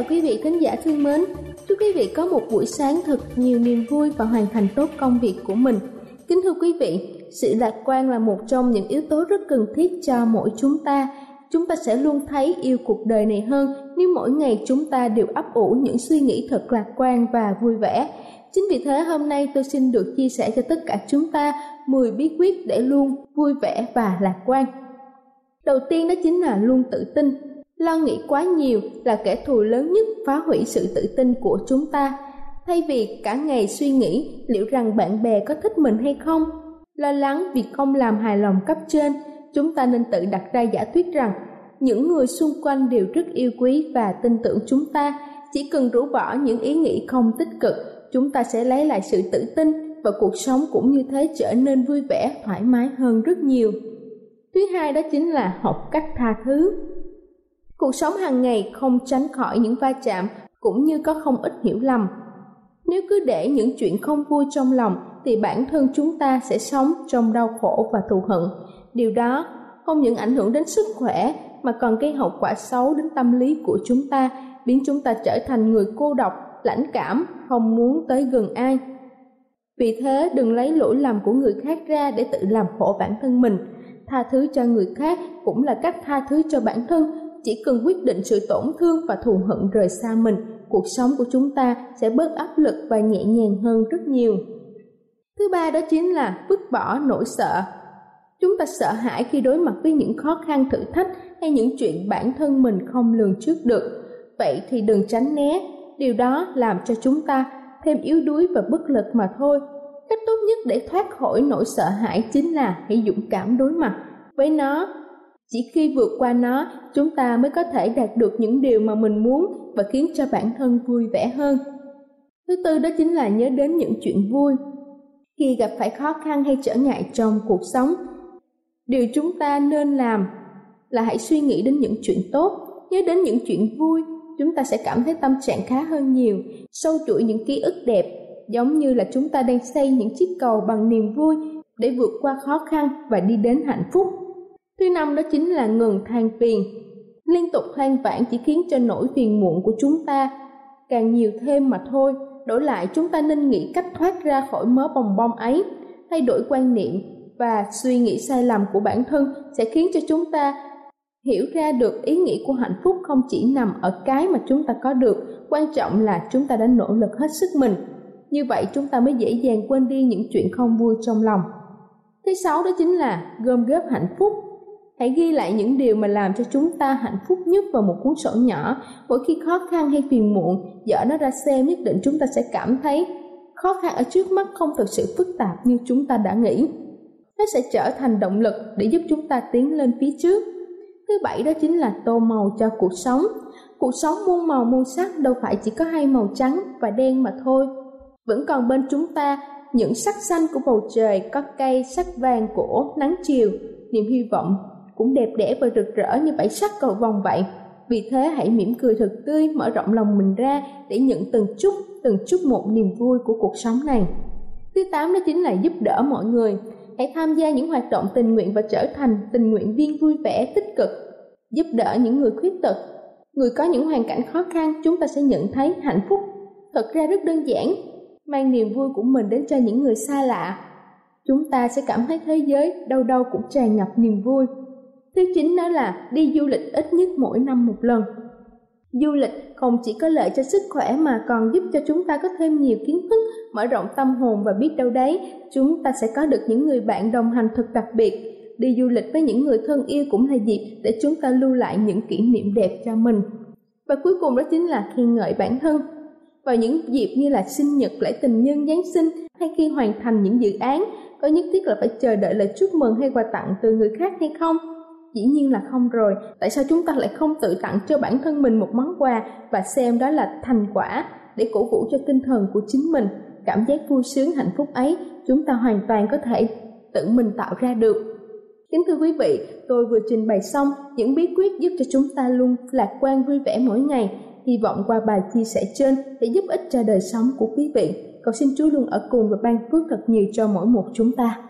Chào quý vị khán giả thương mến. Chúc quý vị có một buổi sáng thật nhiều niềm vui và hoàn thành tốt công việc của mình. Kính thưa quý vị, sự lạc quan là một trong những yếu tố rất cần thiết cho mỗi chúng ta. Chúng ta sẽ luôn thấy yêu cuộc đời này hơn nếu mỗi ngày chúng ta đều ấp ủ những suy nghĩ thật lạc quan và vui vẻ. Chính vì thế hôm nay tôi xin được chia sẻ cho tất cả chúng ta 10 bí quyết để luôn vui vẻ và lạc quan. Đầu tiên đó chính là luôn tự tin Lo nghĩ quá nhiều là kẻ thù lớn nhất phá hủy sự tự tin của chúng ta. Thay vì cả ngày suy nghĩ liệu rằng bạn bè có thích mình hay không, lo lắng vì không làm hài lòng cấp trên, chúng ta nên tự đặt ra giả thuyết rằng những người xung quanh đều rất yêu quý và tin tưởng chúng ta. Chỉ cần rũ bỏ những ý nghĩ không tích cực, chúng ta sẽ lấy lại sự tự tin và cuộc sống cũng như thế trở nên vui vẻ, thoải mái hơn rất nhiều. Thứ hai đó chính là học cách tha thứ Cuộc sống hàng ngày không tránh khỏi những va chạm cũng như có không ít hiểu lầm. Nếu cứ để những chuyện không vui trong lòng thì bản thân chúng ta sẽ sống trong đau khổ và thù hận. Điều đó không những ảnh hưởng đến sức khỏe mà còn gây hậu quả xấu đến tâm lý của chúng ta, biến chúng ta trở thành người cô độc, lãnh cảm, không muốn tới gần ai. Vì thế đừng lấy lỗi lầm của người khác ra để tự làm khổ bản thân mình. Tha thứ cho người khác cũng là cách tha thứ cho bản thân chỉ cần quyết định sự tổn thương và thù hận rời xa mình, cuộc sống của chúng ta sẽ bớt áp lực và nhẹ nhàng hơn rất nhiều. Thứ ba đó chính là vứt bỏ nỗi sợ. Chúng ta sợ hãi khi đối mặt với những khó khăn thử thách hay những chuyện bản thân mình không lường trước được. Vậy thì đừng tránh né, điều đó làm cho chúng ta thêm yếu đuối và bất lực mà thôi. Cách tốt nhất để thoát khỏi nỗi sợ hãi chính là hãy dũng cảm đối mặt với nó chỉ khi vượt qua nó, chúng ta mới có thể đạt được những điều mà mình muốn và khiến cho bản thân vui vẻ hơn. Thứ tư đó chính là nhớ đến những chuyện vui. Khi gặp phải khó khăn hay trở ngại trong cuộc sống, điều chúng ta nên làm là hãy suy nghĩ đến những chuyện tốt. Nhớ đến những chuyện vui, chúng ta sẽ cảm thấy tâm trạng khá hơn nhiều, sâu chuỗi những ký ức đẹp, giống như là chúng ta đang xây những chiếc cầu bằng niềm vui để vượt qua khó khăn và đi đến hạnh phúc. Thứ năm đó chính là ngừng than phiền. Liên tục than vãn chỉ khiến cho nỗi phiền muộn của chúng ta càng nhiều thêm mà thôi. Đổi lại chúng ta nên nghĩ cách thoát ra khỏi mớ bồng bông ấy, thay đổi quan niệm và suy nghĩ sai lầm của bản thân sẽ khiến cho chúng ta hiểu ra được ý nghĩa của hạnh phúc không chỉ nằm ở cái mà chúng ta có được, quan trọng là chúng ta đã nỗ lực hết sức mình. Như vậy chúng ta mới dễ dàng quên đi những chuyện không vui trong lòng. Thứ sáu đó chính là gom góp hạnh phúc Hãy ghi lại những điều mà làm cho chúng ta hạnh phúc nhất vào một cuốn sổ nhỏ. Mỗi khi khó khăn hay phiền muộn, dở nó ra xem nhất định chúng ta sẽ cảm thấy khó khăn ở trước mắt không thực sự phức tạp như chúng ta đã nghĩ. Nó sẽ trở thành động lực để giúp chúng ta tiến lên phía trước. Thứ bảy đó chính là tô màu cho cuộc sống. Cuộc sống muôn màu muôn sắc đâu phải chỉ có hai màu trắng và đen mà thôi. Vẫn còn bên chúng ta những sắc xanh của bầu trời có cây sắc vàng của nắng chiều niềm hy vọng cũng đẹp đẽ và rực rỡ như bảy sắc cầu vòng vậy. Vì thế hãy mỉm cười thật tươi, mở rộng lòng mình ra để nhận từng chút từng chút một niềm vui của cuộc sống này. Thứ tám đó chính là giúp đỡ mọi người. Hãy tham gia những hoạt động tình nguyện và trở thành tình nguyện viên vui vẻ, tích cực. Giúp đỡ những người khuyết tật. Người có những hoàn cảnh khó khăn, chúng ta sẽ nhận thấy hạnh phúc. Thật ra rất đơn giản, mang niềm vui của mình đến cho những người xa lạ. Chúng ta sẽ cảm thấy thế giới đâu đâu cũng tràn ngập niềm vui thứ chín đó là đi du lịch ít nhất mỗi năm một lần. Du lịch không chỉ có lợi cho sức khỏe mà còn giúp cho chúng ta có thêm nhiều kiến thức, mở rộng tâm hồn và biết đâu đấy, chúng ta sẽ có được những người bạn đồng hành thật đặc biệt. Đi du lịch với những người thân yêu cũng là dịp để chúng ta lưu lại những kỷ niệm đẹp cho mình. Và cuối cùng đó chính là khen ngợi bản thân. Vào những dịp như là sinh nhật, lễ tình nhân, giáng sinh hay khi hoàn thành những dự án, có nhất thiết là phải chờ đợi lời chúc mừng hay quà tặng từ người khác hay không? Dĩ nhiên là không rồi. Tại sao chúng ta lại không tự tặng cho bản thân mình một món quà và xem đó là thành quả để cổ vũ cho tinh thần của chính mình? Cảm giác vui sướng, hạnh phúc ấy, chúng ta hoàn toàn có thể tự mình tạo ra được. Kính thưa quý vị, tôi vừa trình bày xong những bí quyết giúp cho chúng ta luôn lạc quan, vui vẻ mỗi ngày. Hy vọng qua bài chia sẻ trên để giúp ích cho đời sống của quý vị. Cầu xin chúa luôn ở cùng và ban phước thật nhiều cho mỗi một chúng ta.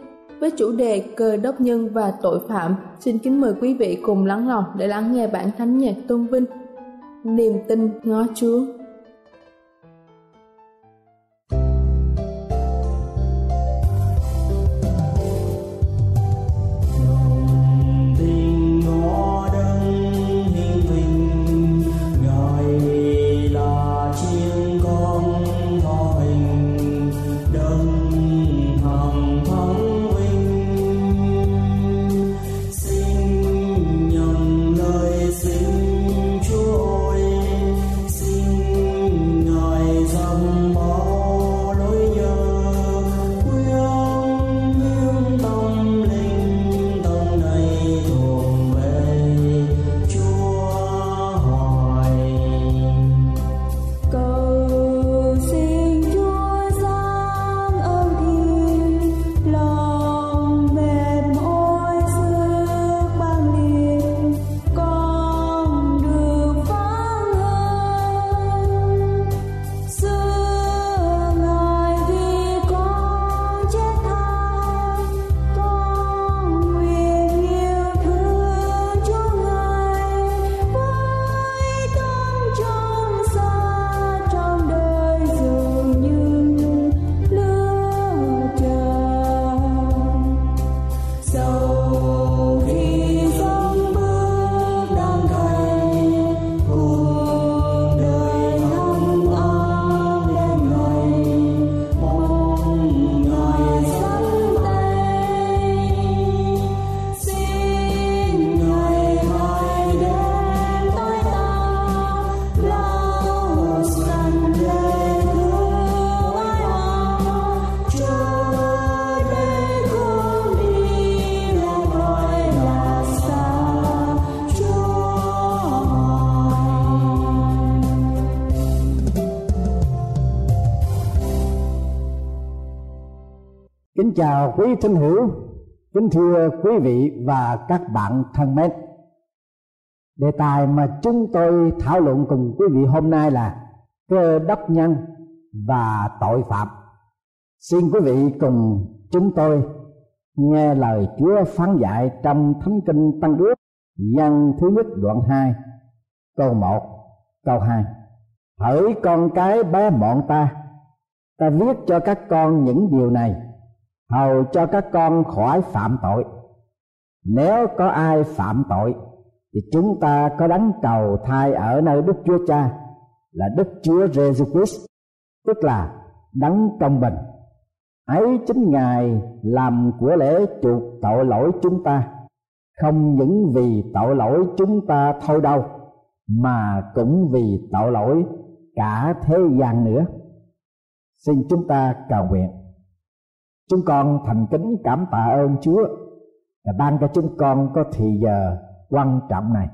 với chủ đề cơ đốc nhân và tội phạm, xin kính mời quý vị cùng lắng lòng để lắng nghe bản thánh nhạc tôn vinh. Niềm tin ngó Chúa. Quý thân hữu, kính thưa quý vị và các bạn thân mến. Đề tài mà chúng tôi thảo luận cùng quý vị hôm nay là cơ đốc nhân và tội phạm. xin quý vị cùng chúng tôi nghe lời Chúa phán dạy trong Thánh Kinh Tăng Ước văn thứ nhất đoạn 2 câu 1 câu 2 hỡi con cái bé bọn ta ta viết cho các con những điều này hầu cho các con khỏi phạm tội. Nếu có ai phạm tội, thì chúng ta có đấng cầu thai ở nơi Đức Chúa Cha, là Đức Chúa Jesus Christ, tức là đấng công bình. Ấy chính ngài làm của lễ chuộc tội lỗi chúng ta. Không những vì tội lỗi chúng ta thôi đâu, mà cũng vì tội lỗi cả thế gian nữa. Xin chúng ta cầu nguyện chúng con thành kính cảm tạ ơn chúa và ban cho chúng con có thì giờ quan trọng này,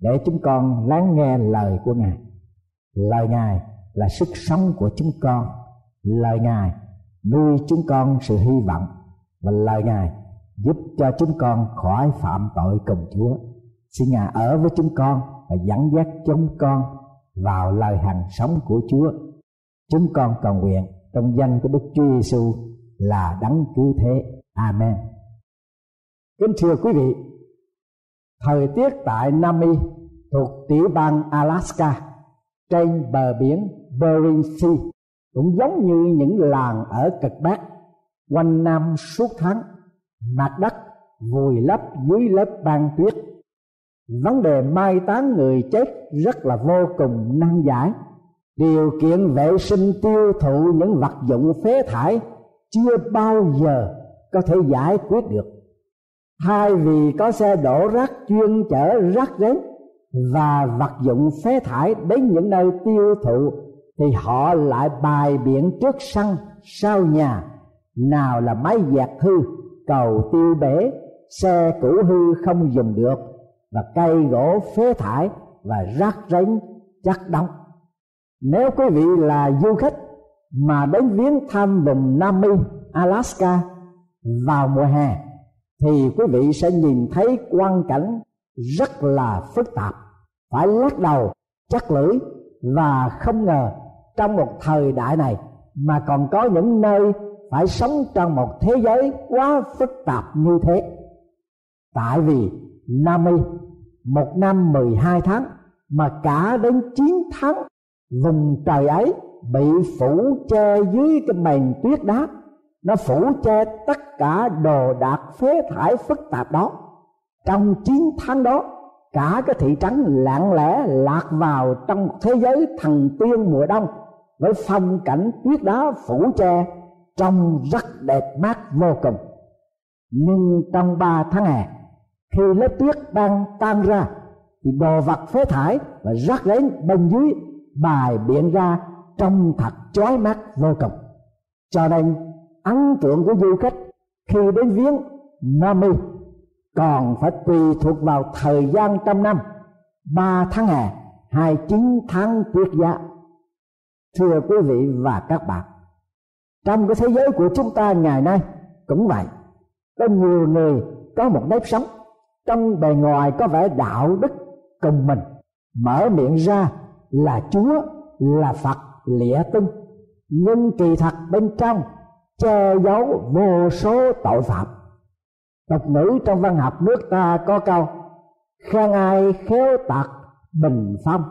để chúng con lắng nghe lời của ngài. Lời ngài là sức sống của chúng con. Lời ngài nuôi chúng con sự hy vọng và lời ngài giúp cho chúng con khỏi phạm tội cùng chúa. Xin ngài ở với chúng con và dẫn dắt chúng con vào lời hành sống của chúa. Chúng con cầu nguyện trong danh của đức chúa giêsu là đấng cứu thế. Amen. Kính thưa quý vị, thời tiết tại Nam Mi thuộc tiểu bang Alaska trên bờ biển Bering Sea cũng giống như những làng ở cực Bắc, quanh năm suốt tháng mặt đất vùi lấp dưới lớp băng tuyết. Vấn đề mai táng người chết rất là vô cùng nan giải. Điều kiện vệ sinh tiêu thụ những vật dụng phế thải chưa bao giờ có thể giải quyết được. Thay vì có xe đổ rác chuyên chở rác đến và vật dụng phế thải đến những nơi tiêu thụ, thì họ lại bài biện trước sân, sau nhà. Nào là máy giặt hư, cầu tiêu bể, xe cũ hư không dùng được, và cây gỗ phế thải và rác rến chắc đóng. Nếu quý vị là du khách mà đến viếng thăm vùng Nam Mi, Alaska vào mùa hè thì quý vị sẽ nhìn thấy quang cảnh rất là phức tạp. Phải lắc đầu chắc lưỡi và không ngờ trong một thời đại này mà còn có những nơi phải sống trong một thế giới quá phức tạp như thế. Tại vì Nam Mi một năm 12 tháng mà cả đến 9 tháng vùng trời ấy bị phủ che dưới cái màn tuyết đá nó phủ che tất cả đồ đạc phế thải phức tạp đó. Trong 9 tháng đó, cả cái thị trấn lặng lẽ lạc vào trong một thế giới thần tiên mùa đông, với phong cảnh tuyết đá phủ che trông rất đẹp mắt vô cùng. Nhưng trong ba tháng hè, khi lớp tuyết đang tan ra, thì đồ vật phế thải và rác rến bên dưới bài biện ra trong thật chói mắt vô cùng. Cho nên, ấn tượng của du khách khi đến viếng Nam còn phải tùy thuộc vào thời gian trong năm, ba tháng hè, hai chín tháng tuyết giá. Thưa quý vị và các bạn, trong cái thế giới của chúng ta ngày nay cũng vậy. Có nhiều người có một nếp sống, trong bề ngoài có vẻ đạo đức cùng mình. Mở miệng ra là chúa, là phật lịa tung, nhưng kỳ thật bên trong che giấu vô số tội phạm. Tục ngữ trong văn học nước ta có câu, khen ai khéo tạc bình phong.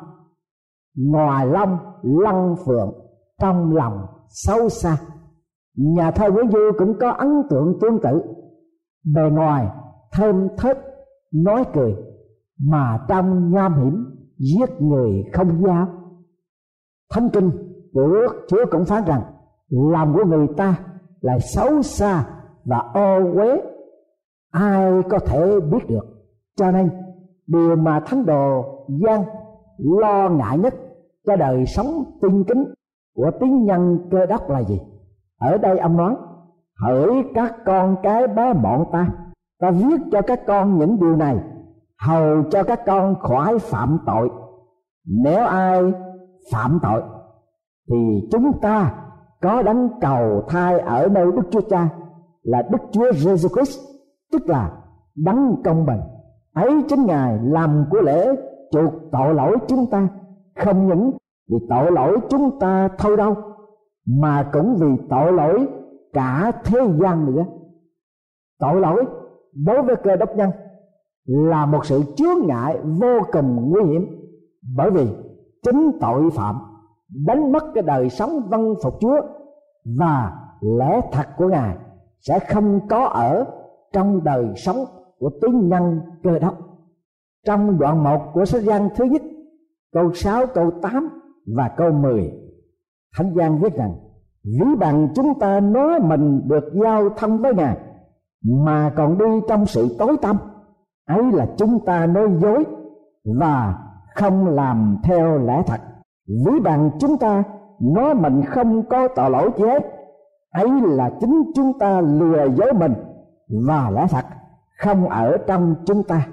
Ngoài long, lăng phượng, trong lòng sâu xa. Nhà thơ nguyễn du cũng có ấn tượng tương tự. Bề ngoài, thơm thớt, nói cười, mà trong nham hiểm giết người không dám thánh kinh của chúa cũng phán rằng, lòng của người ta là xấu xa và ô uế. Ai có thể biết được? Cho nên, điều mà thánh đồ gian lo ngại nhất cho đời sống tinh kính của tín nhân cơ đốc là gì? Ở đây ông nói, hỡi các con cái bé bọn ta ta viết cho các con những điều này, hầu cho các con khỏi phạm tội. Nếu ai phạm tội, thì chúng ta có đấng cầu thai ở nơi đức chúa cha là đức chúa Jesus christ, tức là đấng công bình. Ấy chính ngài làm của lễ chuộc tội lỗi chúng ta. Không những vì tội lỗi chúng ta thôi đâu, mà cũng vì tội lỗi cả thế gian nữa. Tội lỗi đối với cơ đốc nhân là một sự chướng ngại vô cùng nguy hiểm, bởi vì chính tội phạm đánh mất cái đời sống văn phục Chúa và lẽ thật của Ngài sẽ không có ở trong đời sống của tín nhân cơ đốc. Trong đoạn 1 của sách gian thứ nhất, câu 6, câu 8 và câu 10, Thánh Giang viết rằng Ví bằng chúng ta nói mình được giao thông với Ngài Mà còn đi trong sự tối tăm Ấy là chúng ta nói dối Và không làm theo lẽ thật. Ví bằng chúng ta nói mình không có tội lỗi gì hết. Ấy là chính chúng ta lừa dối mình. Và lẽ thật, không ở trong chúng ta.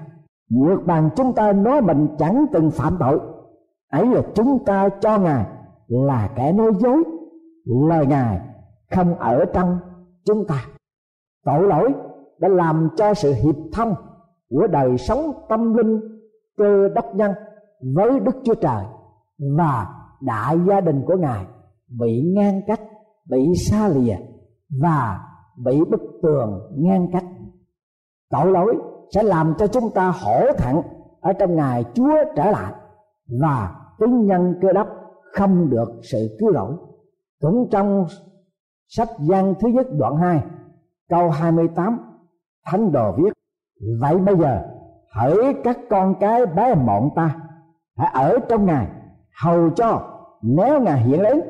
Ngược bằng chúng ta nói mình chẳng từng phạm tội. Ấy là chúng ta cho ngài là kẻ nói dối. Lời ngài không ở trong chúng ta. Tội lỗi đã làm cho sự hiệp thông của đời sống tâm linh cơ đốc nhân với đức chúa trời và đại gia đình của ngài bị ngăn cách, bị xa lìa và bị bức tường ngăn cách. Tội lỗi sẽ làm cho chúng ta hổ thẳng ở trong ngày Chúa trở lại và tín nhân cơ đốc không được sự cứu rỗi cũng trong sách gian thứ nhất đoạn 2 câu 28 thánh đồ viết, vậy bây giờ hỡi các con cái bé mọn ta hãy ở trong ngài, hầu cho nếu ngài hiện đến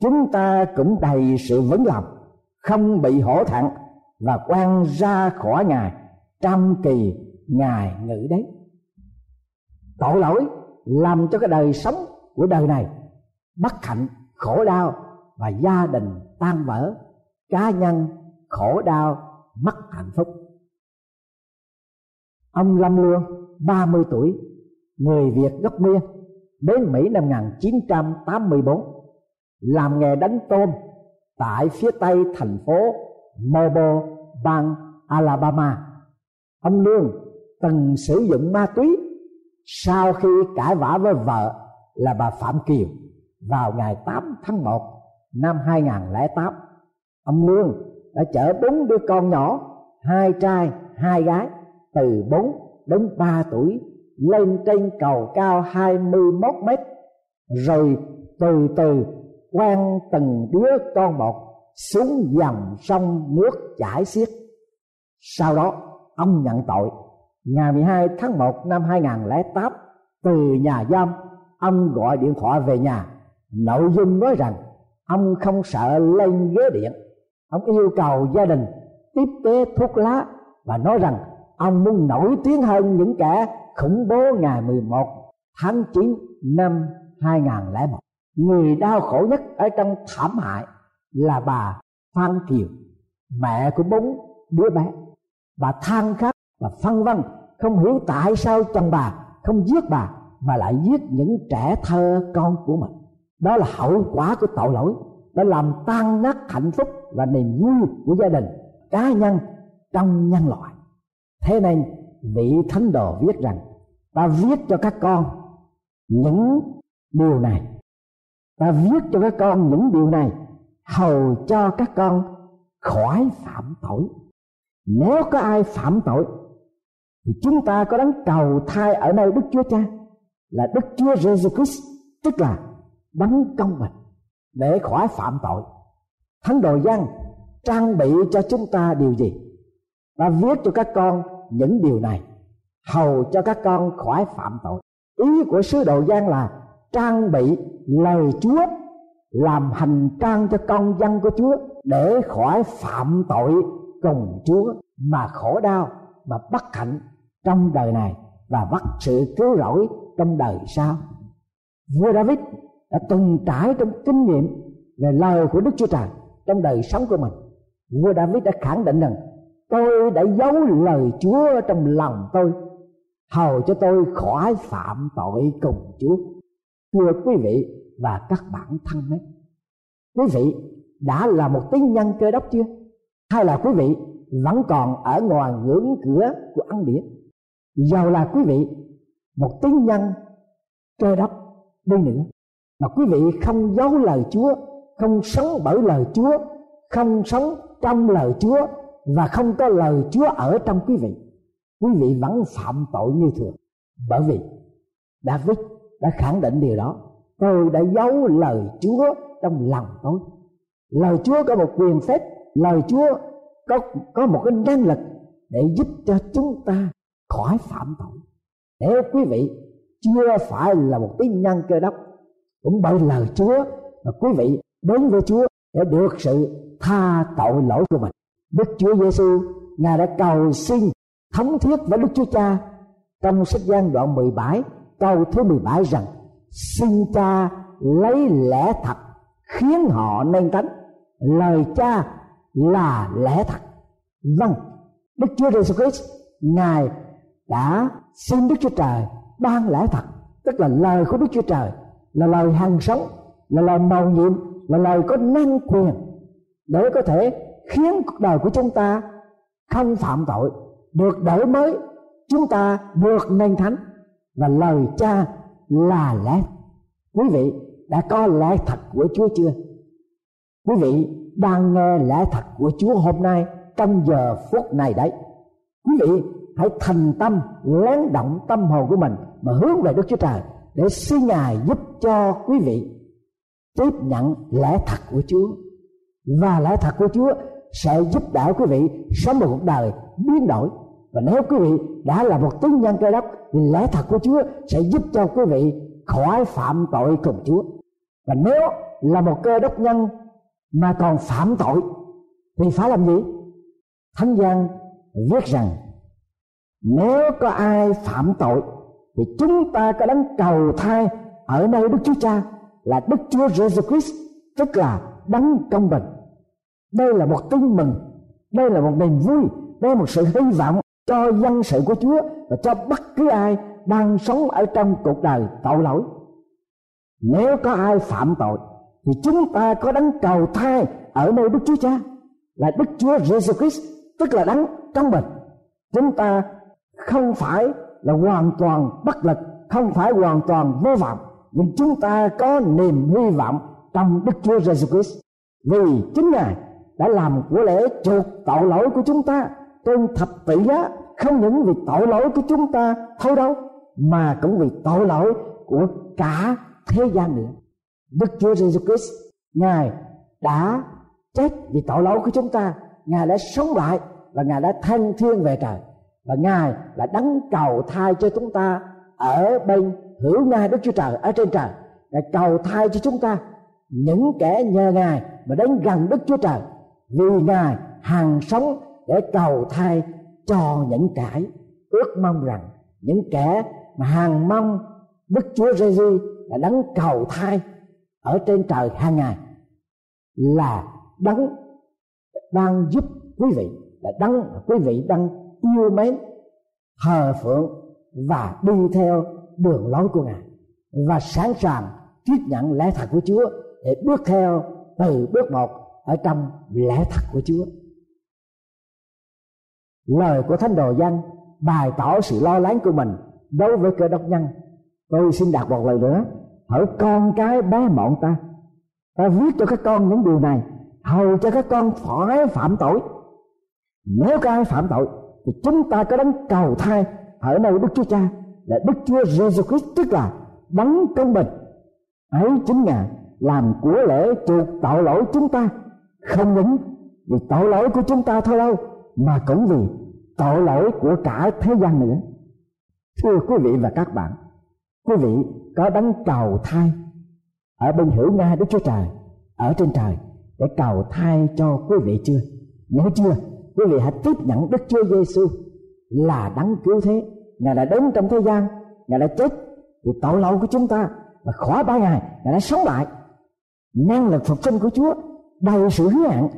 chúng ta cũng đầy sự vững lòng, không bị hổ thẹn và quan ra khỏi ngài, trăm kỳ ngài ngự đấy. Tội lỗi làm cho cái đời sống của đời này bất hạnh, khổ đau và gia đình tan vỡ, cá nhân khổ đau, mất hạnh phúc. Ông Lâm Lương 30 tuổi người Việt gốc Miên đến Mỹ năm 1984 làm nghề đánh tôm tại phía tây thành phố Mobile, bang Alabama. Ông Lương từng sử dụng ma túy sau khi cãi vã với vợ là bà Phạm Kiều vào ngày 8 tháng 1 năm 2008. Ông Lương đã chở bốn đứa con nhỏ, hai trai, hai gái từ 4 đến 3 tuổi lên trên cầu cao 21 mét, rồi từ từ quan từng đứa con một xuống dòng sông nước chảy xiết. Sau đó, ông nhận tội. Ngày 12 tháng 1 năm 2008 từ nhà giam, ông gọi điện thoại về nhà. Nội dung nói rằng, ông không sợ lên ghế điện. Ông yêu cầu gia đình tiếp tế thuốc lá và nói rằng, ông muốn nổi tiếng hơn những kẻ khủng bố ngày 11 tháng 9 năm 2001 người đau khổ nhất ở trong thảm hại là bà Phan Kiều, mẹ của bốn đứa bé. Bà than khóc và phân vân, không hiểu tại sao chồng bà không giết bà mà lại giết những trẻ thơ con của mình. Đó là hậu quả của tội lỗi, đã làm tan nát hạnh phúc và niềm vui của gia đình, cá nhân trong nhân loại. Thế nên vị thánh đồ viết rằng, ta viết cho các con những điều này. Ta viết cho các con những điều này, hầu cho các con khỏi phạm tội. Nếu có ai phạm tội, thì chúng ta có đấng cầu thai ở nơi đức chúa cha là đức chúa jesus christ, tức là đấng công bình để khỏi phạm tội. Thánh đồ giăng trang bị cho chúng ta điều gì? Ta viết cho các con những điều này, hầu cho các con khỏi phạm tội ý của sứ đồ gian là trang bị lời Chúa, làm hành trang cho con dân của Chúa để khỏi phạm tội cùng Chúa mà khổ đau và bất hạnh trong đời này và bắt sự cứu rỗi trong đời sau. Vua David đã từng trải trong kinh nghiệm về lời của Đức Chúa Trời trong đời sống của mình. Vua David đã khẳng định rằng tôi đã giấu lời Chúa trong lòng tôi. Hầu cho tôi khỏi phạm tội cùng Chúa. Thưa quý vị và các bạn thân mến, quý vị đã là một tín nhân cơ đốc chưa? Hay là quý vị vẫn còn ở ngoài ngưỡng cửa của ăn điển? Giàu là quý vị một tín nhân cơ đốc đi nữa. Mà quý vị không giấu lời Chúa, không sống bởi lời Chúa, không sống trong lời Chúa và không có lời Chúa ở trong quý vị. Quý vị vẫn phạm tội như thường. Bởi vì David đã khẳng định điều đó. Tôi đã giấu lời Chúa trong lòng tôi. Lời Chúa có một quyền phép. Lời Chúa có có một cái năng lực để giúp cho chúng ta khỏi phạm tội. Nếu quý vị chưa phải là một tín nhân cơ đốc, cũng bởi lời Chúa, mà quý vị đến với Chúa để được sự tha tội lỗi của mình. Đức Chúa Giêsu ngài đã cầu xin thống thiết với Đức Chúa Cha trong sách gian đoạn 17 câu thứ 17 rằng, xin cha lấy lẽ thật khiến họ nên tánh, lời cha là lẽ thật. Vâng Đức Chúa Giêsu Christ, ngài đã xin Đức Chúa Trời ban lẽ thật, tức là lời của Đức Chúa Trời, là lời hàng sống, là lời màu nhiệm, là lời có năng quyền để có thể khiến cuộc đời của chúng ta không phạm tội, được đổi mới, chúng ta được nên thánh. Và lời cha là lẽ. Quý vị đã có lẽ thật của chúa chưa? Quý vị đang nghe lẽ thật của chúa hôm nay, trong giờ phút này đấy. Quý vị hãy thành tâm lắng động tâm hồn của mình mà hướng về đức chúa trời để xin ngài giúp cho quý vị tiếp nhận lẽ thật của chúa. Và lẽ thật của chúa sẽ giúp đỡ quý vị sống một cuộc đời biến đổi. Và nếu quý vị đã là một tín nhân cơ đốc thì lẽ thật của Chúa sẽ giúp cho quý vị khỏi phạm tội cùng Chúa. Và nếu là một cơ đốc nhân mà còn phạm tội, thì phải làm gì? Thánh gian viết rằng, nếu có ai phạm tội, thì chúng ta có đấng cầu thai ở nơi Đức Chúa Cha là Đức Chúa Jesus Christ, tức là đấng công bình đây là một tin mừng. Đây là một niềm vui. Đây là một sự hy vọng cho dân sự của Chúa và cho bất cứ ai đang sống ở trong cuộc đời tội lỗi. Nếu có ai phạm tội, thì chúng ta có đấng cầu thai ở nơi Đức Chúa Cha, là Đức Chúa Jesus Christ, tức là đấng trong mình. Chúng ta không phải là hoàn toàn bất lực, không phải hoàn toàn vô vọng, nhưng chúng ta có niềm hy vọng trong Đức Chúa Jesus Christ. Vì chính Ngài đã làm của lễ chuộc tội lỗi của chúng ta. Trên thập tự giá không những vì tội lỗi của chúng ta thôi đâu, mà cũng vì tội lỗi của cả thế gian nữa. Đức Chúa Jesus Christ, Ngài đã chết vì tội lỗi của chúng ta. Ngài đã sống lại và Ngài đã thanh thiên về trời. Và Ngài là đấng cầu thai cho chúng ta ở bên hữu Ngài Đức Chúa Trời, ở trên trời. Ngài cầu thai cho chúng ta, những kẻ nhờ Ngài mà đến gần Đức Chúa Trời vì ngài hàng sống để cầu thai cho những kẻ ước mong rằng những kẻ mà hàng mong Đức Chúa Giêsu là đấng cầu thai ở trên trời hàng ngày là đấng đang giúp quý vị, là đấng quý vị đang yêu mến, thờ phượng và đi theo đường lối của ngài và sẵn sàng tiếp nhận lẽ thật của Chúa để bước theo từ bước một ở trong lẽ thật của Chúa. Lời của Thánh Đồ Văn bày tỏ sự lo lắng của mình đối với cơ đốc nhân. Tôi xin đặt một lời nữa, hỡi con cái bé mọn ta, ta viết cho các con những điều này, hầu cho các con khỏi phạm tội. Nếu các ai phạm tội, thì chúng ta có đấng cầu thai ở nơi Đức Chúa Cha là Đức Chúa Jesus Christ tức là đấng công bình ấy chính ngài làm của lễ chuộc tội lỗi chúng ta không những vì tội lỗi của chúng ta thôi đâu, mà cũng vì tội lỗi của cả thế gian nữa. Thưa quý vị và các bạn, quý vị có đấng cầu thai ở bên hữu nga đức chúa trời, ở trên trời, để cầu thai cho quý vị chưa? Nếu chưa? Quý vị hãy tiếp nhận đức chúa giêsu là đấng cứu thế. Ngài đã đến trong thế gian, ngài đã chết vì tội lỗi của chúng ta, và khỏi ba ngày ngài đã sống lại. Năng lực phục sinh của chúa đầy sự hứa hẹn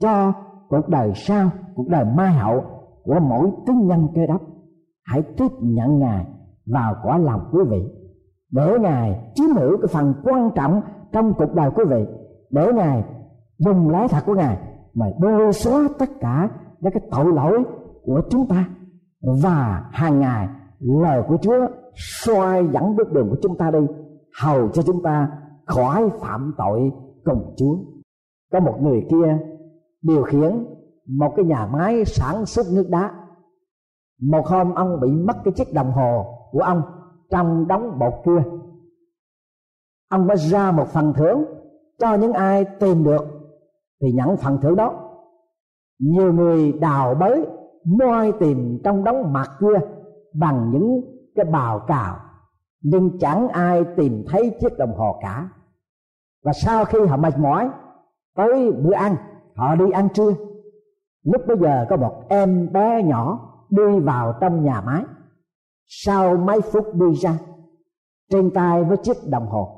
cho cuộc đời sau, cuộc đời mai hậu của mỗi tín nhân cơ đốc. Hãy tiếp nhận ngài vào quả lòng quý vị. Để ngài chiếm hữu cái phần quan trọng trong cuộc đời quý vị, để ngài dùng lẽ thật của ngài mà bôi xóa tất cả những cái tội lỗi của chúng ta. Và hàng ngày, lời của Chúa soi dẫn bước đường của chúng ta đi, hầu cho chúng ta khỏi phạm tội cùng Chúa. Có một người kia điều khiển một cái nhà máy sản xuất nước đá. Một hôm ông bị mất cái chiếc đồng hồ của ông trong đống bột cưa. Ông mới ra một phần thưởng cho những ai tìm được, thì nhận phần thưởng đó. Nhiều người đào bới, moi tìm trong đống mặt cưa bằng những cái bào cào, nhưng chẳng ai tìm thấy chiếc đồng hồ cả và sau khi họ mệt mỏi tới bữa ăn. Họ đi ăn trưa. Lúc bây giờ có một em bé nhỏ đi vào trong nhà máy. Sau mấy phút đi ra, trên tay với chiếc đồng hồ.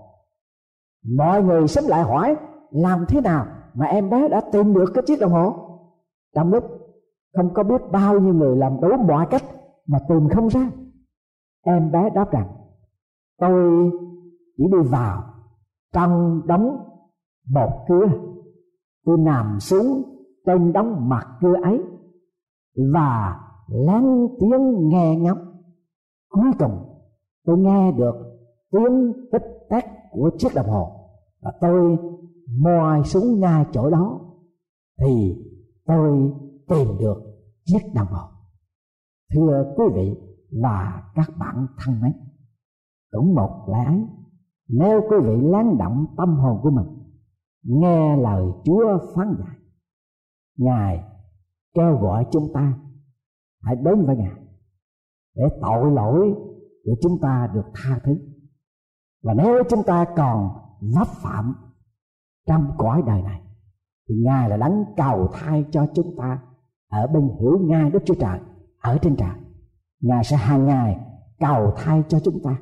Mọi người xúm lại hỏi, làm thế nào mà em bé đã tìm được cái chiếc đồng hồ? Trong lúc không có biết bao nhiêu người làm đủ mọi cách mà tìm không ra, em bé đáp rằng, tôi chỉ đi vào trong đóng bột cưa tôi nằm xuống, trên đống mặt cưa ấy, và lắng tiếng nghe ngóng. Cuối cùng, tôi nghe được tiếng tích tắc của chiếc đồng hồ, và tôi moi xuống ngay chỗ đó, thì tôi tìm được chiếc đồng hồ. Thưa quý vị và các bạn thân mến, cũng một lẽ, nếu quý vị lắng động tâm hồn của mình nghe lời chúa phán dạy, ngài kêu gọi chúng ta hãy đến với ngài để tội lỗi của chúng ta được tha thứ. Và nếu chúng ta còn vấp phạm trong cõi đời này, thì ngài là đấng cầu thai cho chúng ta ở bên hữu ngai đức chúa trời, ở trên trời. Ngài sẽ hàng ngày cầu thai cho chúng ta.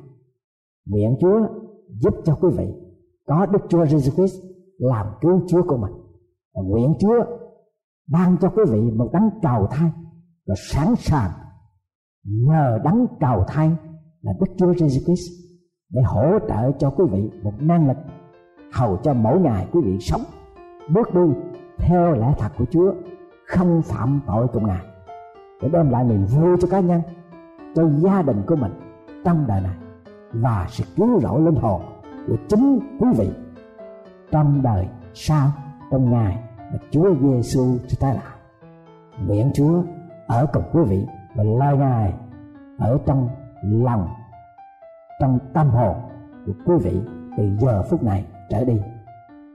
Nguyện chúa giúp cho quý vị có đức chúa Jesus christ làm cứu chúa của mình. Và nguyện chúa ban cho quý vị một đấng cầu thai và sẵn sàng nhờ đấng cầu thai là đức chúa Jesus christ để hỗ trợ cho quý vị một năng lực hầu cho mỗi ngày quý vị sống, bước đi theo lẽ thật của chúa, không phạm tội cùng ngài, để đem lại niềm vui cho cá nhân, cho gia đình của mình trong đời này và sự cứu rỗi linh hồn của chính quý vị trong đời sau trong ngày mà Chúa Giêsu cho ta lại nguyện Chúa ở cùng quý vị và lời Ngài ở trong lòng, trong tâm hồn của quý vị từ giờ phút này trở đi.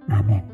Amen.